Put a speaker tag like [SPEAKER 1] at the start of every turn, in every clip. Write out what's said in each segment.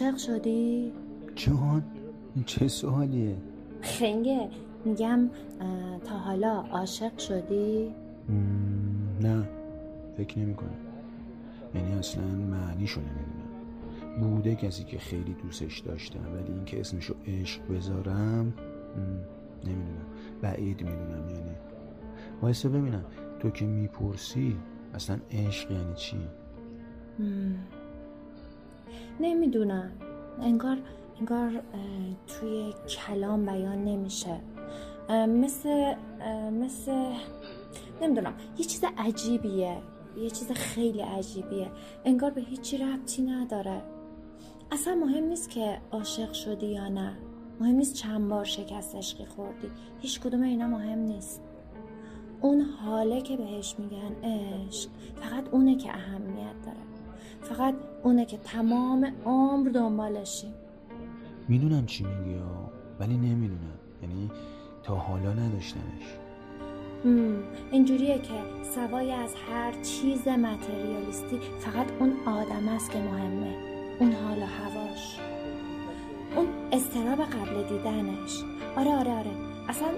[SPEAKER 1] عاشق شدی؟
[SPEAKER 2] جان چه سوالیه؟
[SPEAKER 1] خنگه. میگم تا حالا عاشق شدی؟
[SPEAKER 2] نه فکر نمی کنم یعنی اصلا معنیشو نمی‌دونم. بوده کسی که خیلی دوستش داشتم ولی اینکه اسمشو عشق بذارم نمی‌دونم. بعید می‌دونم یعنی. وایسا ببینم تو که می‌پرسی اصلا عشق یعنی چی؟
[SPEAKER 1] نمی‌دونم. انگار انگار توی کلام بیان نمیشه. مثل مثل نمی‌دونم. یه چیز عجیبیه. یه چیز خیلی عجیبیه. انگار به هیچی ربطی نداره. اصلا مهم نیست که عاشق شدی یا نه. مهم نیست چند بار شکست عشقی خوردی. هیچ کدوم اینا مهم نیست. اون حاله که بهش میگن عشق فقط اونه که اهمیت داره. فقط اونه که تمام عمر دنبالشیم.
[SPEAKER 2] می‌دونم چی میگی ولی نمی‌دونم. یعنی تا حالا نداشتمش
[SPEAKER 1] اینجوریه که سوای از هر چیز متریالیستی فقط اون آدم است که مهمه. اون حال و هواش. اون استراب قبل دیدنش. آره آره آره. اصلا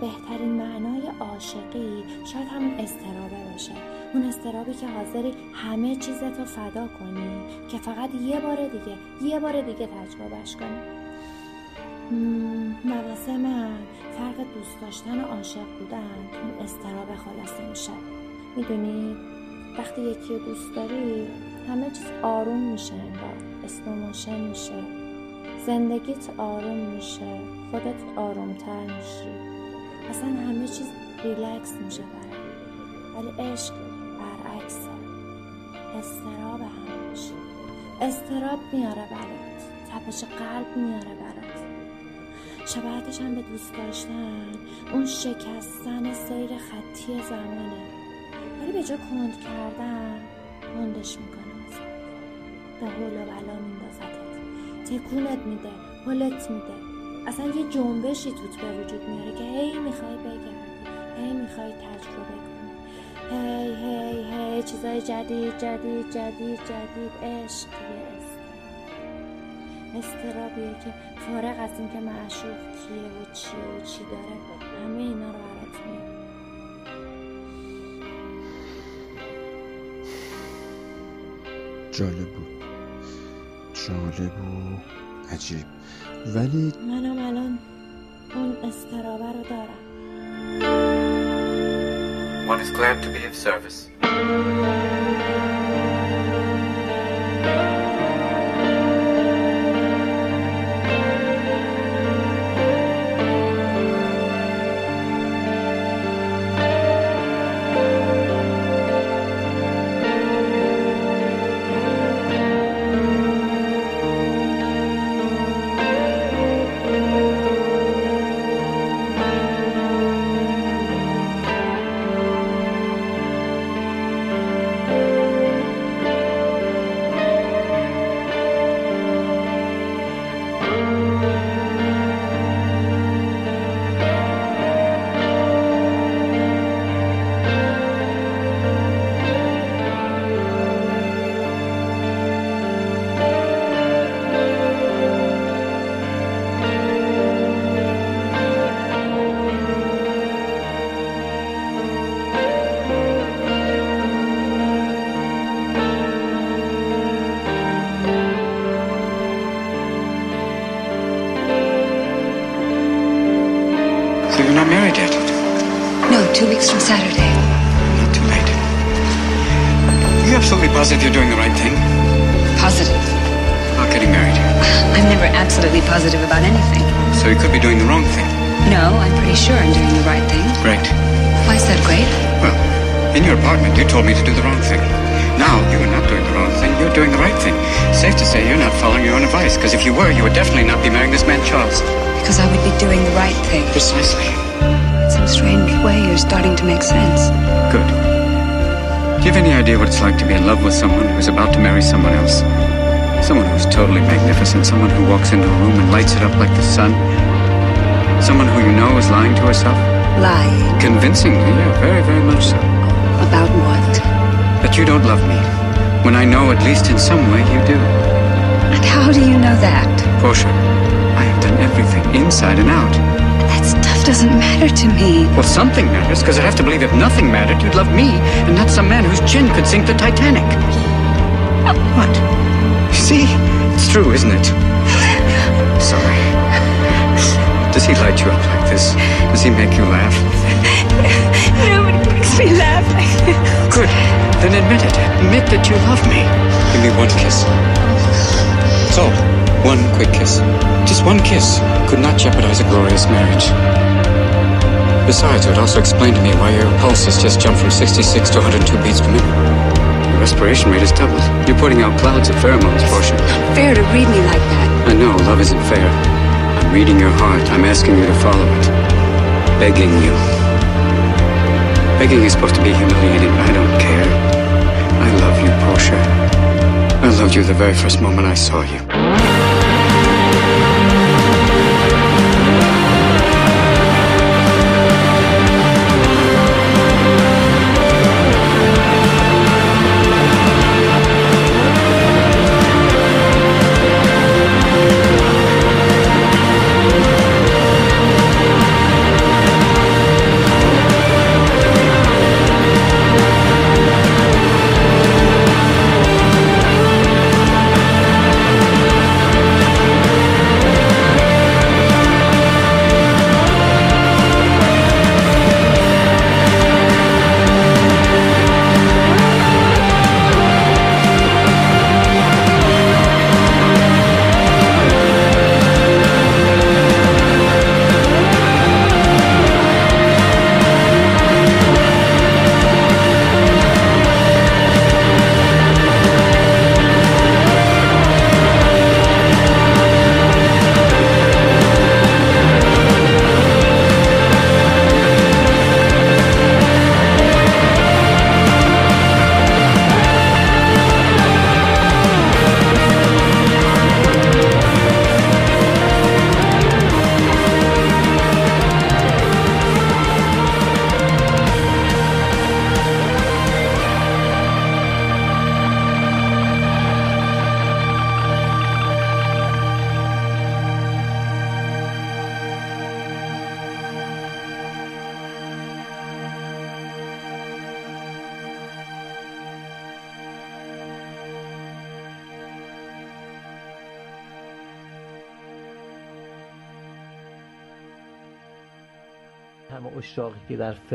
[SPEAKER 1] بهترین معنای عاشقی شاید همون استرابه باشه. اون استرابی که حاضری همه چیزتو فدا کنی که فقط یه بار دیگه یه بار دیگه تجربهش کنی. مواسه من فرق دوست داشتن و عاشق بودن تو استراب خلاصه میشه. می‌دونی وقتی یکی رو دوست داری همه چیز آروم میشه انگار استوموشن میشه. زندگیت آروم میشه خودت آرومتر میشی. اصلا همه چیز ریلکس میشه برای ولی عشق برعکسه. استراب همش استراب میاره برات. تپش قلب میاره برات. شباهتش هم به دوست داشتن. اون شکستن سیر خطی زمانه. ولی به جا کند کردن کندش می‌کنه به حول و بلا تکونت میده حلت میده. اصلا یه جنبشی توت به وجود میاره که هی می‌خوای بگردی هی می‌خوای تجربه کنی. هی هی هی چیزای جدید جدید جدید جدید عشق استرابیه که فارغ از اینکه معشوق کیه و چیه و چی داره همه اینا رو برات میاره.
[SPEAKER 2] جالب بود. جالب و عجیب ولی
[SPEAKER 1] منم الان اون استرابه رو دارم One is glad to be of service.
[SPEAKER 3] Two weeks from Saturday.
[SPEAKER 4] Not too late. Are you absolutely positive you're doing the right thing?
[SPEAKER 3] Positive.
[SPEAKER 4] About getting married?
[SPEAKER 3] I'm never absolutely positive about anything.
[SPEAKER 4] So you could be doing the wrong thing?
[SPEAKER 3] No, I'm pretty sure I'm doing the right thing.
[SPEAKER 4] Great.
[SPEAKER 3] Why is that great?
[SPEAKER 4] Well, in your apartment, you told me to do the wrong thing. Now, you are not doing the wrong thing. You're doing the right thing. Safe to say you're not following your own advice, because if you were, you would definitely not be marrying this man, Charles.
[SPEAKER 3] Because I would be doing the right thing.
[SPEAKER 4] Precisely
[SPEAKER 3] some strange way you're starting to make sense.
[SPEAKER 4] Good. Do you have any idea what it's like to be in love with someone who's about to marry someone else? Someone who's totally magnificent, someone who walks into a room and lights it up like the sun? Someone who you know is lying to herself?
[SPEAKER 3] Lying?
[SPEAKER 4] Convincingly, yeah, very, very much so.
[SPEAKER 3] About what?
[SPEAKER 4] That you don't love me, when I know at least in some way you do.
[SPEAKER 3] And how do you know that?
[SPEAKER 4] Portia, I have done everything inside and out.
[SPEAKER 3] That stuff doesn't matter to me.
[SPEAKER 4] Well, something matters, because I have to believe if nothing mattered, you'd love me, and not some man whose chin could sink the Titanic. What? See? It's true, isn't it? Sorry. Does he light you up like this? Does he make you laugh?
[SPEAKER 3] Nobody makes me laugh.
[SPEAKER 4] Good. Then admit it. Admit that you love me. Give me one kiss. All. One quick kiss. Just one kiss could not jeopardize a glorious marriage. Besides, it would also explain to me why your pulse has just jumped from 66 to 102 beats per minute. Your respiration rate has doubled. You're putting out clouds of pheromones, Portia.
[SPEAKER 3] Not Fair to read me like that.
[SPEAKER 4] I know love isn't fair. I'm reading your heart. I'm asking you to follow it. Begging you. Begging is supposed to be humiliating, but I don't care. I love you, Portia. I loved you the very first moment I saw you.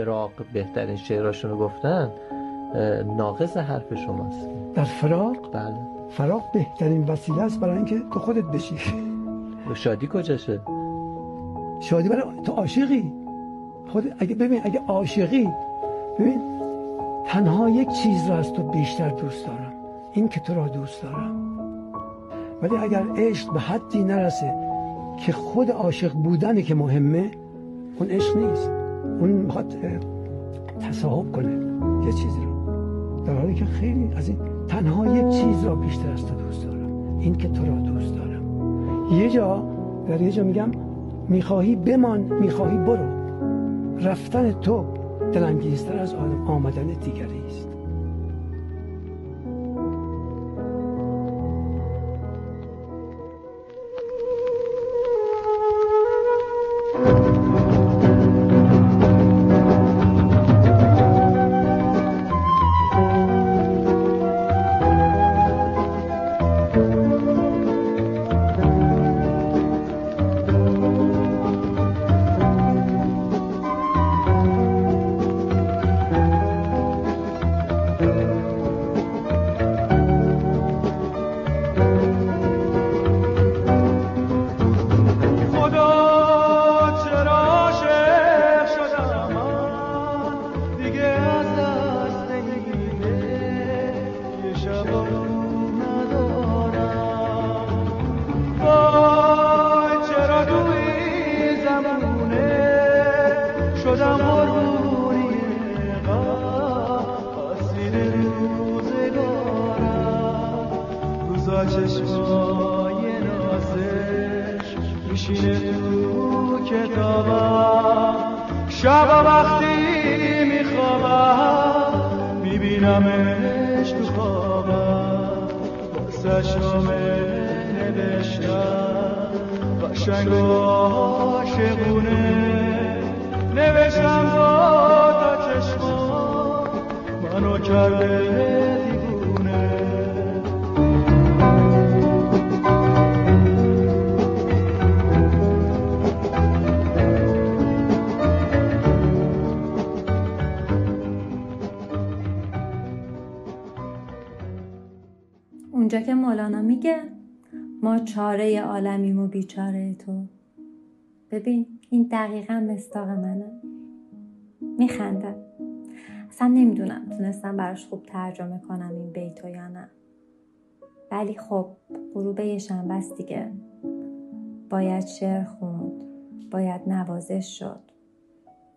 [SPEAKER 5] فراق بهترین شعراشون رو گفتن ناقص حرف شماست.
[SPEAKER 6] در فراق
[SPEAKER 5] بله.
[SPEAKER 6] فراق بهترین وسیله است برای اینکه تو خودت بشی.
[SPEAKER 5] شادی کجاشه
[SPEAKER 6] شادی برای تو عاشقی. خود اگه ببین اگه عاشقی ببین تنها یک چیز را از تو بیشتر دوست دارم. این که تو را دوست دارم. ولی اگر عشق به حدی نرسه که خود عاشق بودنه که مهمه اون عشق نیست. اون می‌خواد تصاحب کنه یه چیزی رو. در حالی که خیلی از این تنها یک چیز را بیشتر از تو دوست دارم. این که تو را دوست دارم. یه جا در یه جا میگم می‌خواهی بمان می‌خواهی برو. رفتن تو دلانگیزتر از آمدن دیگری است.
[SPEAKER 7] ما چاره عالمیم و بیچاره تو. ببین این دقیقا مستاق منه. میخنده اصلا نمی‌دونم تونستم براش خوب ترجمه کنم این بیتو یا نه. ولی خب غروب یه شنبه است دیگه. باید شعر خوند. باید نوازش شد.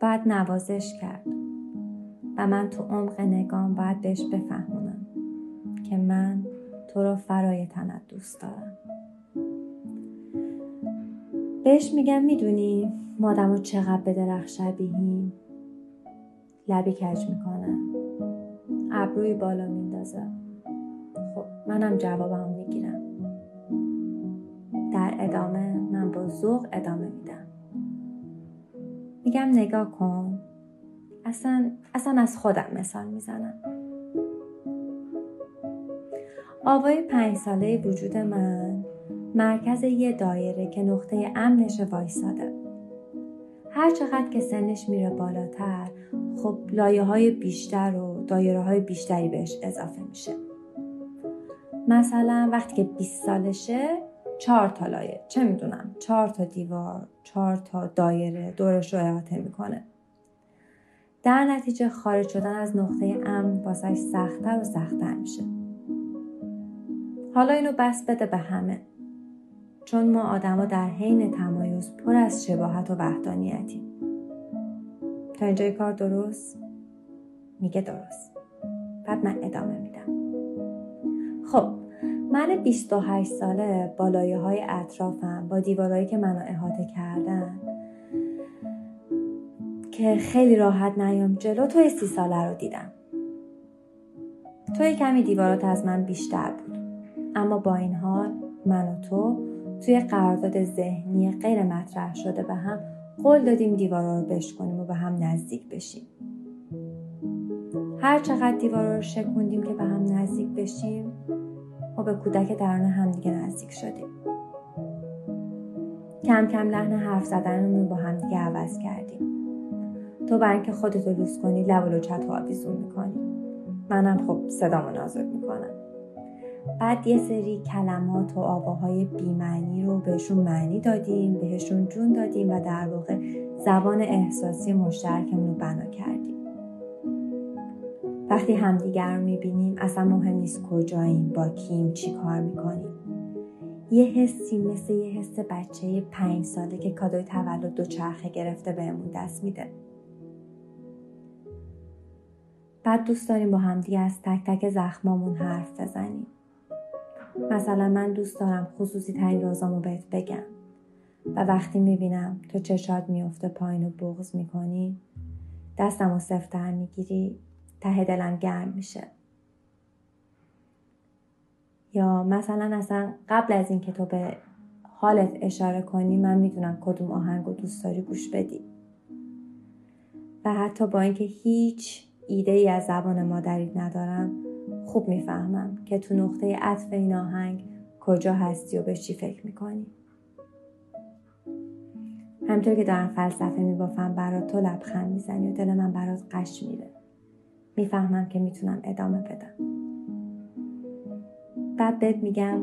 [SPEAKER 7] باید نوازش کرد. و من تو عمق نگام باید بهش بفهمونم که من تو رو فرای تنت دوست دارم. بهش میگم می‌دونی مادم رو چقدر به درخت شبیهیم لبی کج می‌کنه. ابروی بالا میندازه. خب منم جوابم می‌گیرم. در ادامه من با ذوق ادامه میدم. میگم نگاه کن. اصلا, اصلا از خودم مثال می‌زنم. آوای پنج ساله وجود من مرکز یه دایره که نقطه امنش وایساده. هر چقدر که سنش میره بالاتر خب لایه های بیشتر و دایره های بیشتری بهش اضافه میشه. مثلا وقتی که 20 سالشه چهار تا لایه چه می‌دونم چهار تا دیوار چهار تا دایره دورش رو احاطه می‌کنه. در نتیجه خارج شدن از نقطه امن واسش سختتر و سختتر میشه. حالا اینو بس بده به همه. چون ما آدما در حین تمایز پر از شباهت و وحدانیتیم. تا اینجای کار درست؟ میگه درست. بعد من ادامه میدم. خب من 28 ساله با لایه های اطرافم با دیوارهایی که منو احاطه کردن که خیلی راحت نیام جلو توی سی ساله رو دیدم. توی کمی دیوارات از من بیشتر بود. اما با این حال من و تو توی قرارداد ذهنی غیر مطرح شده به هم قول دادیم دیوارا رو بشکنیم و به هم نزدیک بشیم. هر چقدر دیوارا رو شکوندیم که به هم نزدیک بشیم و به کودک درون همدیگه نزدیک شدیم. کم کم لحن حرف زدنمون رو با همدیگه عوض کردیم. تو برای اینکه خودتو لوس کنی لب و لوچت آویزون می‌کنی. منم خب صدامو نازک می‌کنم. بعد یه سری کلمات و آواهای بیمعنی رو بهشون معنی دادیم بهشون جون دادیم و در واقع زبان احساسی مشترکمون رو بنا کردیم. وقتی همدیگر رو می‌بینیم اصلا مهم نیست کجاییم با کیم چی کار می‌کنیم. یه حسی مثل یه حس بچه پنج ساله که کادوی تولد دو چرخه گرفته بهمون دست میده. بعد دوست داریم با همدیگه از تک تک زخمامون حرف بزنیم. مثلا من دوست دارم خصوصی ترین رازامو بهت بگم. و وقتی می‌بینم تو چشات میفته پایین و بغز می‌کنی دستم و سفتر می‌گیری ته دلم گرم میشه. یا مثلا اصلا قبل از اینکه تو به حالت اشاره کنی من می‌دونم کدوم آهنگ و دوست داری گوش بدی. و حتی با اینکه هیچ ایده ای از زبان مادری ندارم خوب می‌فهمم که تو نقطه عطف این آهنگ کجا هستی و به چی فکر می‌کنی. همطور که دارم فلسفه میبافم برات تو لبخند می‌زنی و دل من برات قش میره می‌فهمم که می‌تونم ادامه بدم. بعد بهت میگم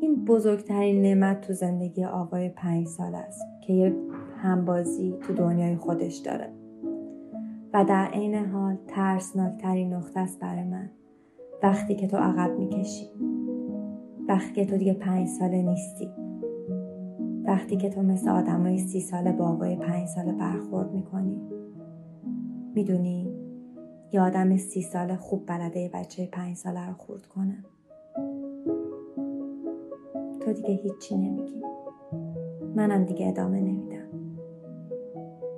[SPEAKER 7] این بزرگترین نعمت تو زندگی آقای پنج سال است که یه همبازی تو دنیای خودش داره. و در عین حال ترسناکترین نقطه است برای من. وقتی که تو عقب می‌کشی. وقتی که تو دیگه پنج ساله نیستی. وقتی که تو مثل آدمای سی ساله با آقای پنج ساله برخورد می‌کنی. می‌دونی یه آدم سی ساله خوب بلده بچه پنج ساله رو خورد کنه. تو دیگه هیچی نمیگی. منم دیگه ادامه نمیدم.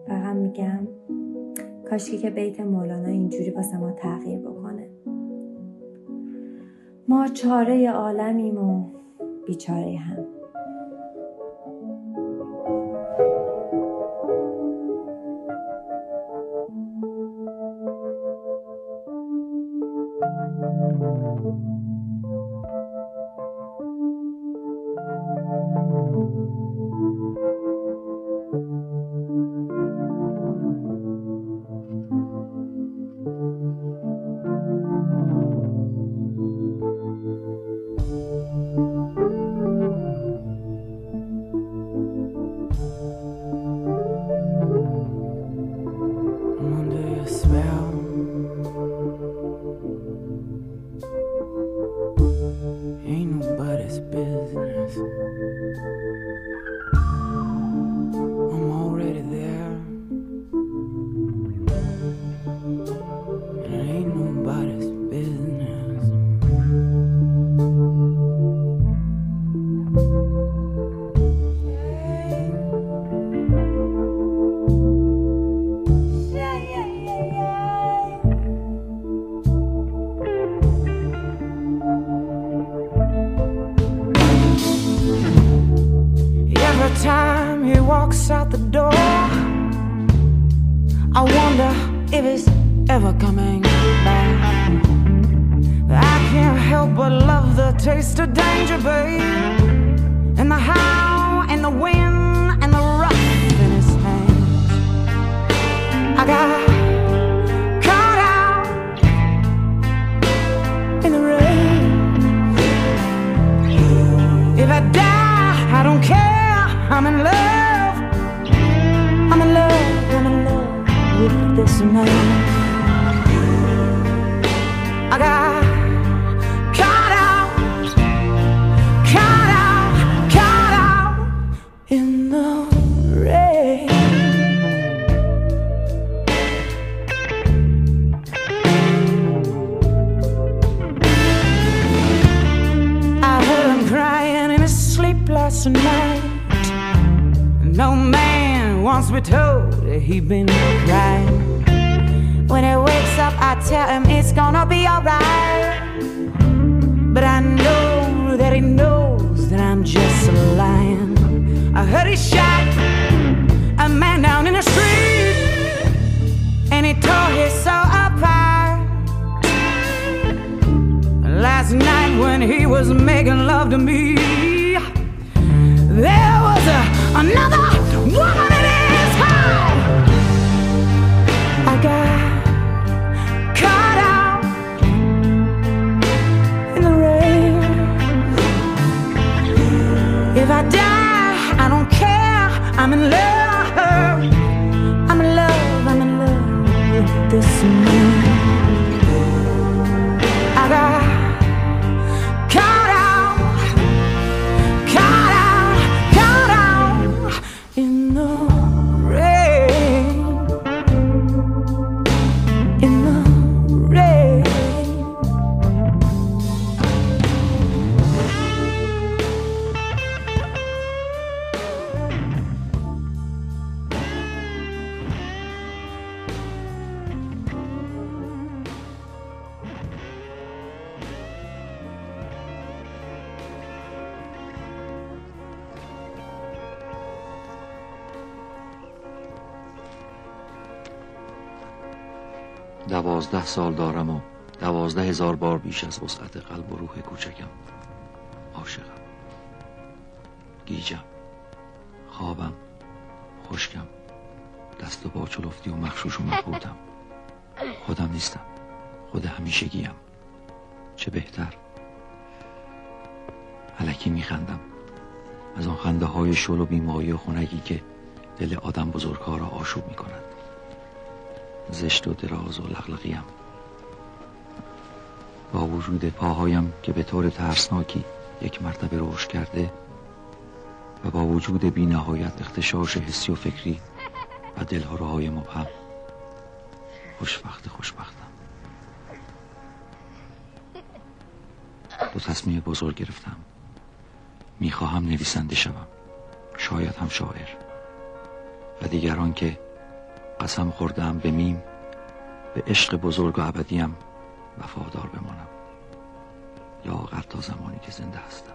[SPEAKER 7] فقط میگم کاشکی که بیت مولانا اینجوری واسه ما تغییر بکنه. ما چاره عالمیم و بیچاره هم.
[SPEAKER 8] walks out the door. I wonder if he's ever coming back. I can't help but love the taste of danger, babe. And the how, and the wind, and the rough in his hands. I got. I'm in love. this man. I got caught out, caught out, caught out in the rain. I heard him crying in his sleep last night. No man wants to be told he'd been crying. When he wakes up, I tell him it's gonna be alright. But I know that he knows that I'm just a lion. I heard he shot a man down in the street, and he tore his soul apart. Last night when he was making love to me, there was a, another woman. Come and live. بیش از وسعت قلب و روح کوچکم. عاشقم. گیجم. خوابم. خشکم. دست و با چلفتی و مخشوش و مخوتم خودم نیستم. خود همیشه گیم چه بهتر. علکی میخندم. از آن خنده های شل و بیمایی و خونگی که دل آدم بزرگها را آشوب می‌کند. زشت و دراز و لغلقیم با وجود پاهایم که به طور ترسناکی یک مرتبه روش کرده و با وجود بی نهایت اختشاش حسی و فکری و دلهوره مبهم. خوشبخت خوشبختم. دو تصمیم بزرگ گرفتم. می‌خواهم نویسنده شوم. شاید هم شاعر. و دیگران که قسم خوردم به میم به عشق بزرگ و ابدیم وفادار بمانم. یا آقل تا زمانی که زنده هستم.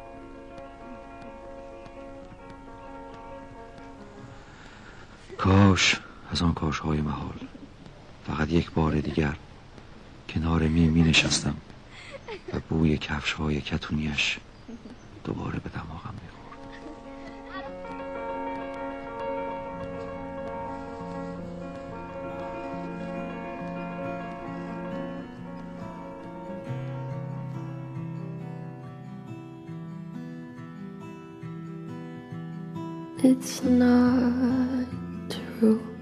[SPEAKER 9] کاش از آن کاش های محال. فقط یک بار دیگر کنار می می نشستم و بوی کفش های کتونیش دوباره به دماغم
[SPEAKER 10] It's not true.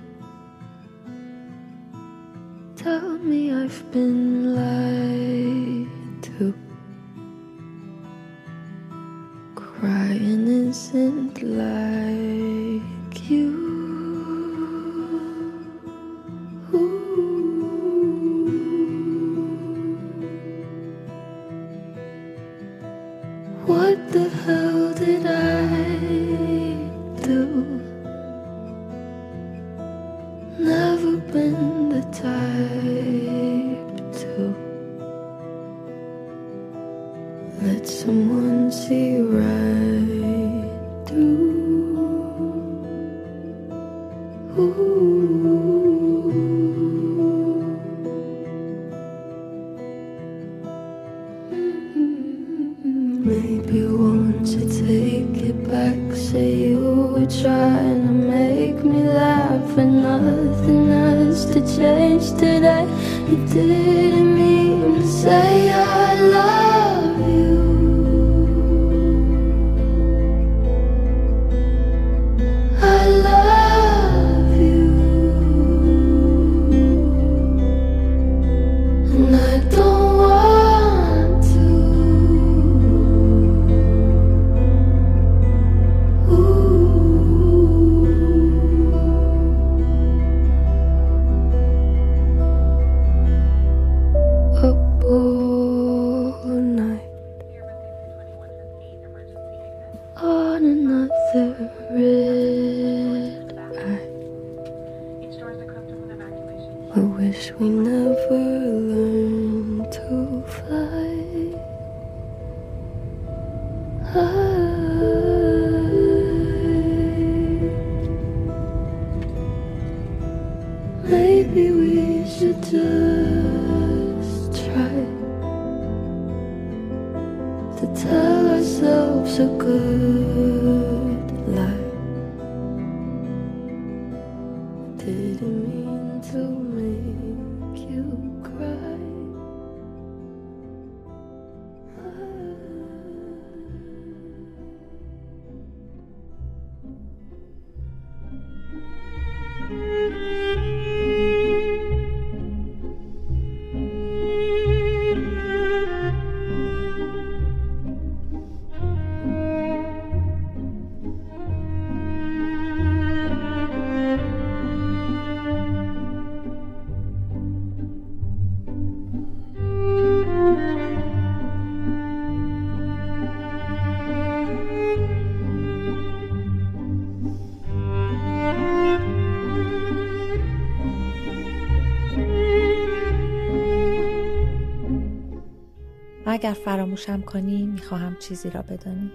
[SPEAKER 11] اگر فراموشم کنی می‌خواهم چیزی را بدانی.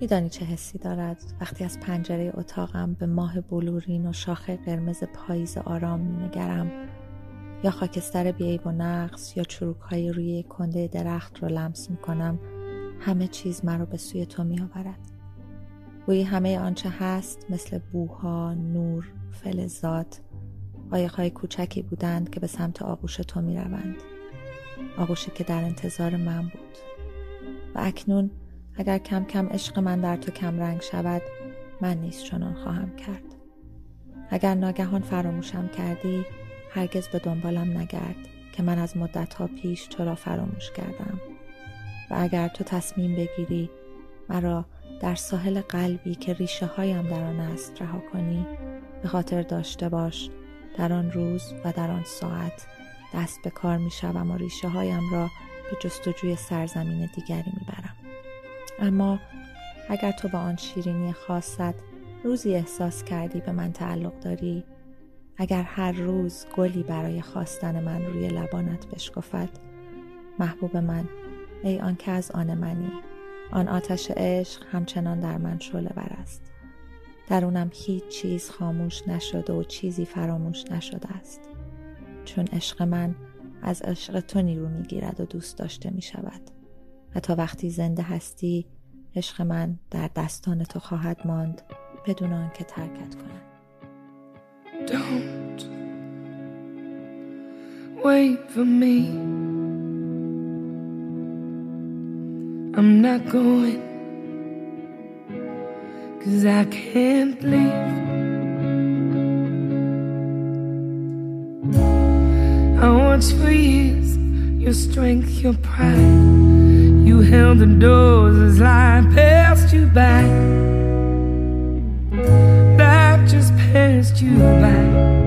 [SPEAKER 11] میدانی چه حسی دارد. وقتی از پنجره اتاقم به ماه بلورین و شاخ قرمز پاییز آرام مینگرم یا خاکستر بیعیب و نقص یا چروک های روی کنده درخت را لمس می‌کنم همه چیز مرا به سوی تو میآورد. گویی همه آنچه هست مثل بوها، نور، فلزات قایقهای کوچکی بودند که به سمت آغوش تو می‌روند. آغوشی که در انتظار من بود. و اکنون اگر کم کم عشق من در تو کم رنگ شود من نیز چنان خواهم کرد. اگر ناگهان فراموشم کردی هرگز به دنبالم نگرد که من از مدتها پیش تو را فراموش کردم. و اگر تو تصمیم بگیری مرا در ساحل قلبی که ریشه هایم در آن است رها کنی به خاطر داشته باش در آن روز و در آن ساعت دست به کار می شوم و ریشه هایم را به جستجوی سرزمین دیگری می برم. اما اگر تو با آن شیرینی خاصت روزی احساس کردی به من تعلق داری اگر هر روز گلی برای خواستن من روی لبانت بشکفد محبوب من ای آن که از آن منی. آن آتش عشق همچنان در من شعله بر است. درونم هیچ چیز خاموش نشده و چیزی فراموش نشده است. چون عشق من از عشق تو نیرو می‌گیرد و دوست داشته می شود و تا وقتی زنده هستی عشق من در دستان تو خواهد ماند بدون آنکه ترکت کنم
[SPEAKER 12] Don't wait for me. I'm not going, cause I can't leave. Watched for years your strength, your pride. You held the doors as life passed you by. Life just passed you by.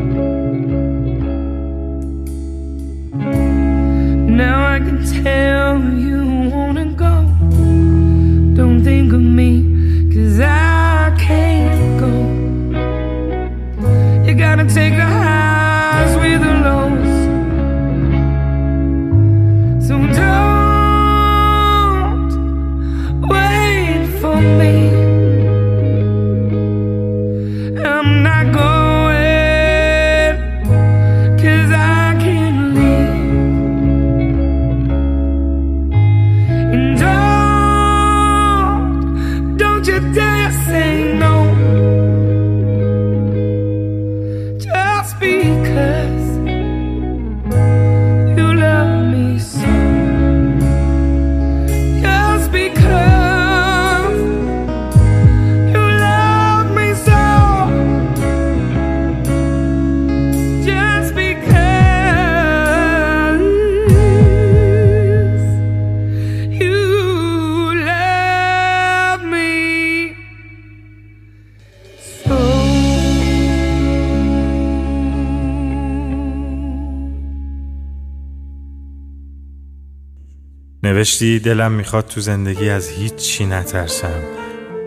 [SPEAKER 13] نوشتی دلم می‌خواد تو زندگی از هیچ چی نترسم.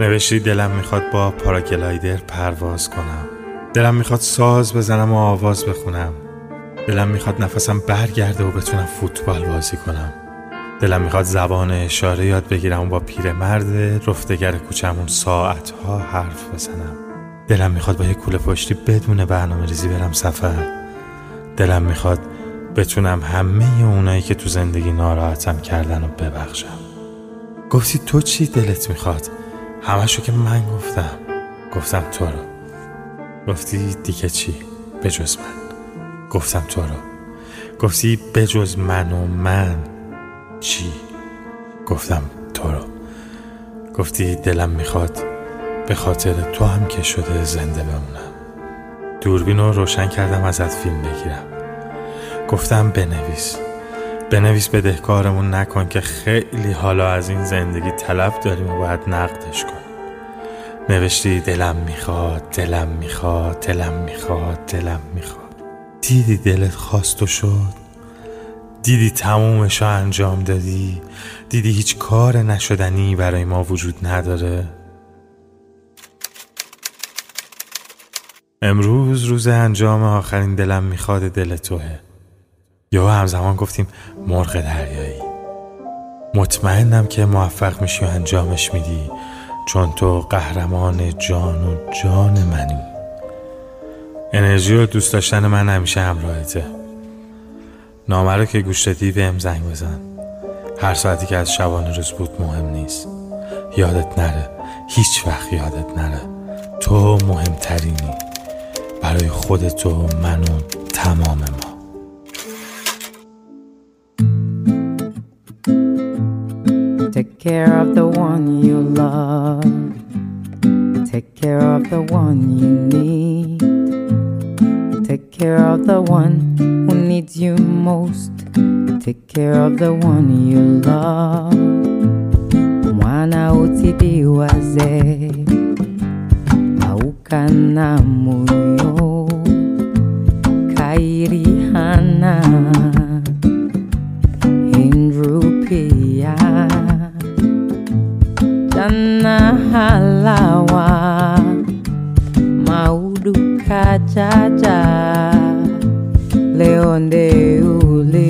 [SPEAKER 13] نوشتی دلم می‌خواد با پاراگلایدر پرواز کنم. دلم می‌خواد ساز بزنم و آواز بخونم. دلم می‌خواد نفسم برگرده و بتونم فوتبال بازی کنم. دلم می‌خواد زبان اشاره یاد بگیرم و با پیرمرد رفتگر کوچمون ساعتها حرف بزنم. دلم می‌خواد با یه کوله پشتی بدون برنامه ریزی برم سفر. دلم می‌خواد بتونم همه اونایی که تو زندگی ناراحتم کردن و ببخشم. گفتی تو چی دلت می‌خواد؟ همشو که من گفتم. گفتم تو رو. گفتی دیگه چی؟ بجز من. گفتم تو رو. گفتی بجز من و من. چی؟ گفتم تو رو. گفتی دلم می‌خواد به خاطر تو هم که شده زنده بمونم. دوربین رو روشن کردم ازت فیلم بگیرم. گفتم بنویس. بنویس بدهکارمون نکن که خیلی حالا از این زندگی طلب داریم و باید نقدش کن نوشتی دلم می‌خواد دلم می‌خواد دلم می‌خواد دلم می‌خواد. دیدی دلت خواست و شد؟ دیدی تمومش رو انجام دادی؟ دیدی هیچ کار نشدنی برای ما وجود نداره؟ امروز روز انجام آخرین دلم می‌خواد دل توه. یا همزمان گفتیم مرغ دریایی. مطمئنم که موفق میشی و انجامش میدی چون تو قهرمان جان و جان منی. انرژی و دوست داشتن من همیشه همراهته. نامه رو که گوش دادی بهم زنگ بزن. هر ساعتی که از شبانه روز بود مهم نیست. یادت نره. هیچ وقت یادت نره. تو مهمترینی. برای خودت و من و تمام ما.
[SPEAKER 14] Take care of the one you love. Take care of the one you need. Take care of the one who needs you most. Take care of the one you love. Mwana utibiwaze aukana moyo Tana halawa maudu kachacha leonde
[SPEAKER 12] uli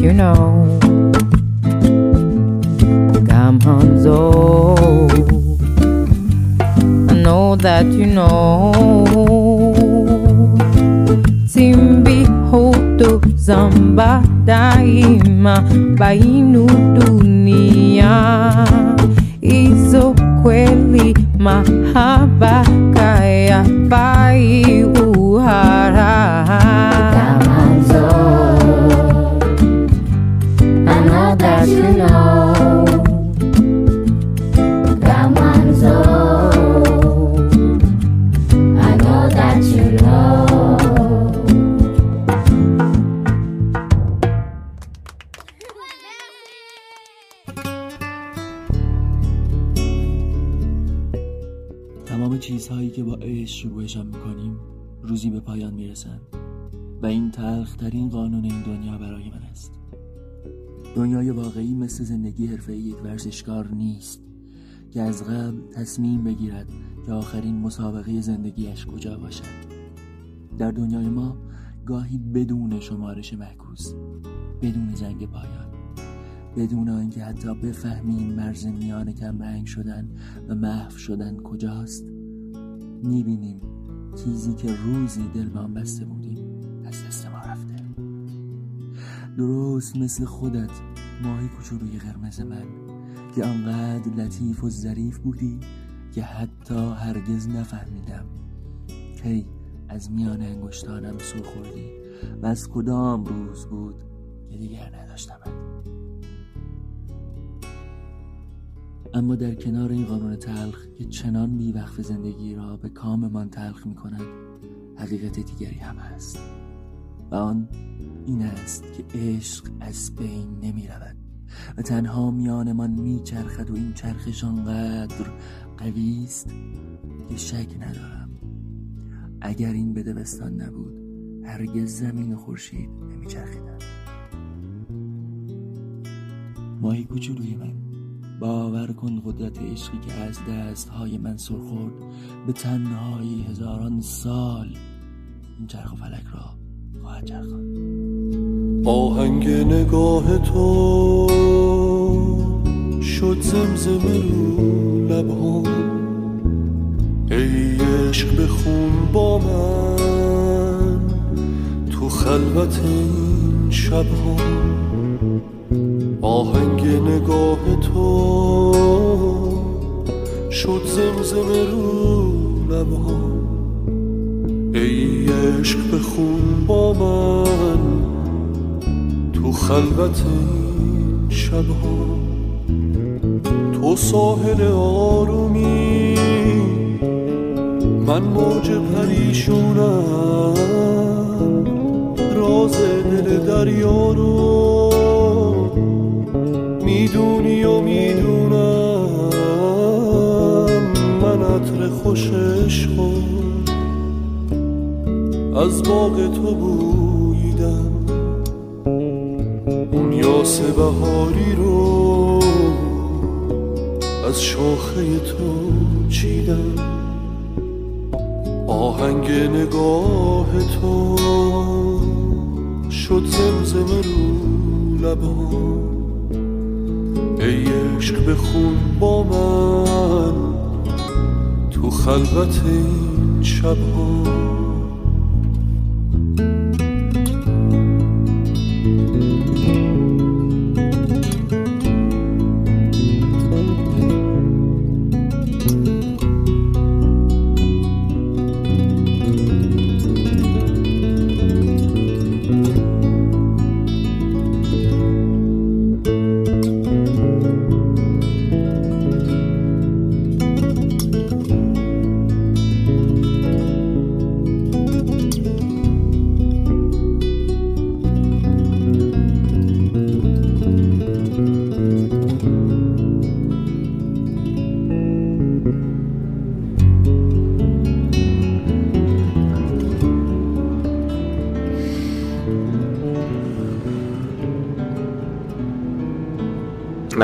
[SPEAKER 12] you
[SPEAKER 14] know. Come Hanzo I know that you know. Timbi hoto zamba daima bainu dunia. Izo kweli mahaba
[SPEAKER 15] پایان می‌رسند و این تلخترین قانون این دنیا برای من است. دنیای واقعی مثل زندگی حرفه یک ورزشکار نیست که از قبل تصمیم بگیرد که آخرین مسابقه زندگیش کجا باشد. در دنیای ما گاهی بدون شمارش معکوس بدون زنگ پایان بدون آنکه حتی بفهمیم مرز میان کمرنگ شدن و محو شدن کجاست می‌بینیم چیزی که روزی دل به آن بسته بودیم از دست ما رفته. درست مثل خودت ماهی کوچولوی قرمز من. که آنقدر لطیف و ظریف بودی که حتی هرگز نفهمیدم کی از میان انگشتانم سو خوردی و از کدام روز بود که دیگر نداشتمت. اما در کنار این قانون تلخ که چنان بیوقف زندگی را به کاممان تلخ می کند حقیقت دیگری هم هست. و آن این است که عشق از بین نمی رود و تنها میانمان می چرخد و این چرخش آنقدر قوی است که شک ندارم. اگر این بدبستان نبود هرگز زمین و خورشید نمی چرخیدن ماهی کوچولوی من. باور کن قدرت عشقی که از دست های من سر خورد به تنهایی هزاران سال این چرخ و فلک را خواهد چرخاند.
[SPEAKER 16] آهنگ نگاه تو شد زمزمه رو لبهام ای عشق بخون با من تو خلوت این شبها آهنگ نگاه تو. شد زمزمه رو لبها ای عشق بخون با من. تو خلوت این شبها تو ساحل آرومی. من موج پریشونم. راز دل دریا رو. می‌دونی و می‌دونم من عطر خوش عشقو از باغ تو بویدم. اون یاس بهاری رو از شاخه تو چیدم. آهنگ نگاه تو شد زمزمه رو لبام ای عشق بخون با من تو
[SPEAKER 17] خلوت این شبها.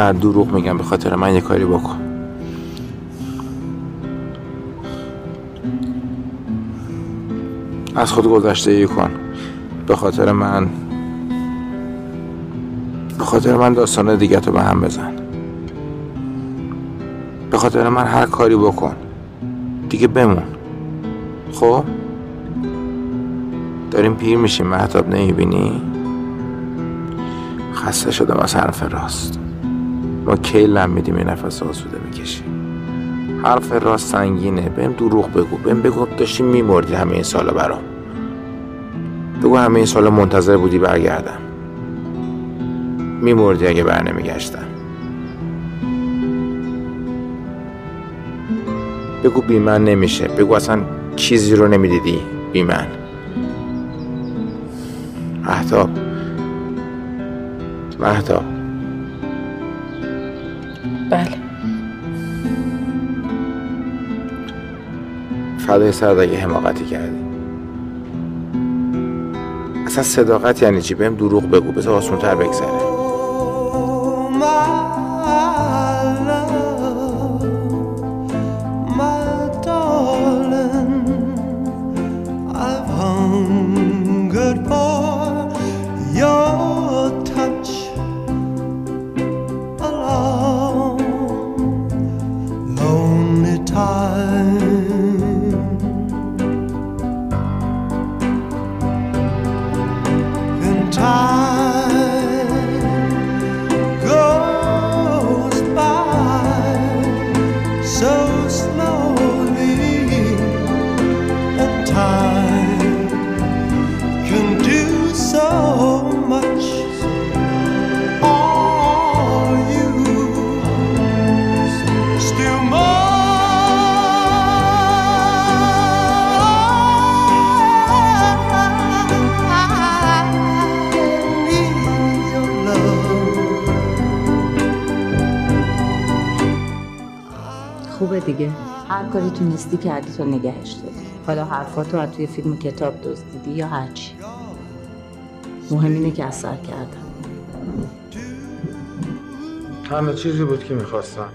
[SPEAKER 18] نه دروغ میگم به خاطر من یه کاری بکن. از خود گذشته کن. به خاطر من. به خاطر من داستان دیگه تو به هم بزن. به خاطر من هر کاری بکن. دیگه بمون. خب؟ داریم پیر میشیم محتاب نمی‌بینی؟ خسته شدم از حرف راست. ما کی لم میدیم یه نفس آسوده می‌کشیم؟ حرف راست سنگینه. بهم دروغ بگو. بهم بگو داشتی میمردی همه این سالا برام. بگو همه این سالا منتظر بودی برگردم. میمردی اگه بر نمیگشتم. بگو بی من نمیشه. بگو اصلا چیزی رو نمی‌دیدی. بی من. محتاب محتاب
[SPEAKER 19] بله.
[SPEAKER 18] فدای سرد اگه حماقتی کردی. اصلا صداقت یعنی چی؟ بهم دروغ بگو بذار آسونتر بگذره
[SPEAKER 20] کاری تونستی کردی تا نگهش داری. حالا حرفاتو از توی فیلم و کتاب دزدیدی یا هرچی؟ مهم اینه که اثر کردم
[SPEAKER 18] همه چیزی بود که می‌خواستم.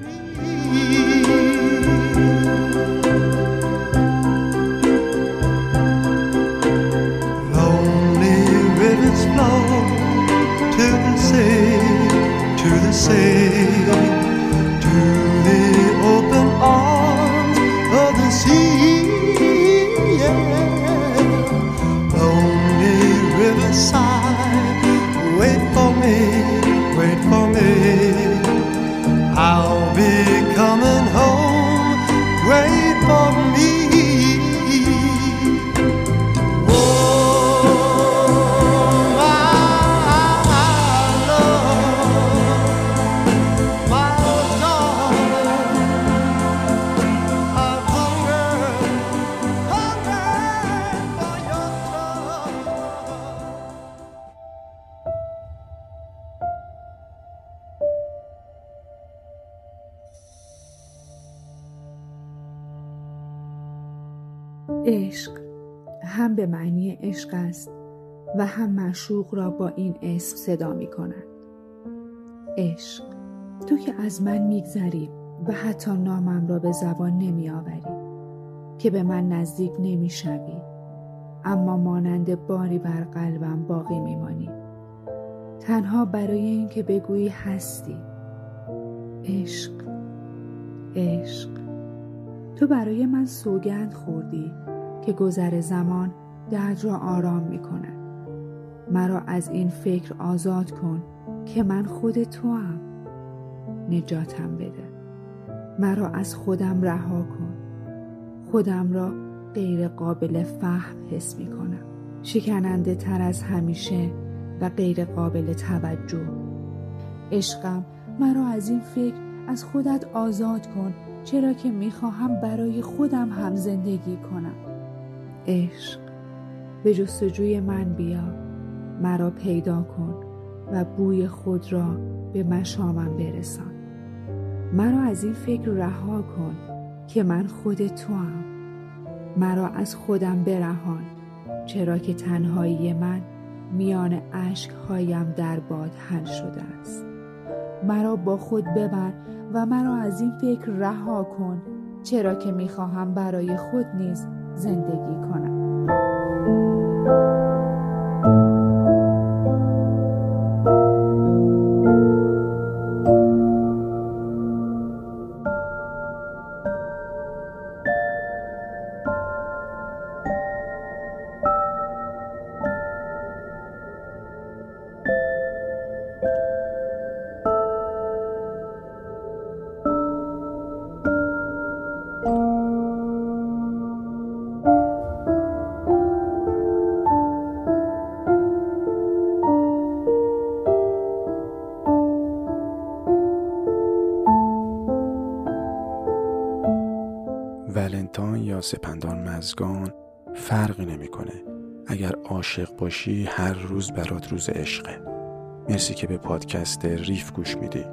[SPEAKER 17] Lonely rivers flow to the sea, to the sea,
[SPEAKER 21] عشق هم به معنی عشق است و هم معشوق را با این اسم صدا می کند. عشق تو که از من میگذری و حتی نامم را به زبان نمی آوری که به من نزدیک نمی شوی اما مانند باری بر قلبم باقی می مانی. تنها برای اینکه بگویی هستی عشق عشق تو برای من سوگند خوردی که گذر زمان درد را آرام می کند. مرا از این فکر آزاد کن که من خود تو هم. نجاتم بده. مرا از خودم رها کن. خودم را غیر قابل فهم حس می کنم. شکننده تر از همیشه و غیر قابل توجه. عشقم مرا از این فکر از خودت آزاد کن چرا که می‌خواهم برای خودم هم زندگی کنم عشق. به جستجوی من بیا. مرا پیدا کن و بوی خود را به مشامم برسان. مرا از این فکر رها کن که من خود تو هم. مرا از خودم برهان چرا که تنهایی من میان اشکهایم در باد حل شده است. مرا با خود ببر و مرا از این فکر رها کن چرا که می‌خواهم برای خود نیز زندگی کنم.
[SPEAKER 2] سپندان مزگان فرقی نمی‌کنه. اگر عاشق باشی هر روز برات روز عشقه. مرسی که به پادکست ریف گوش میدی.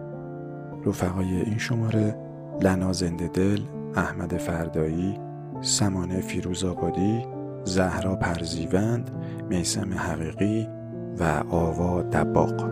[SPEAKER 2] رفقای این شماره لنا زنده دل، احمد فردایی، سمانه فیروز آبادی، زهرا پرزیوند، میسم حقیقی و آوا دباق.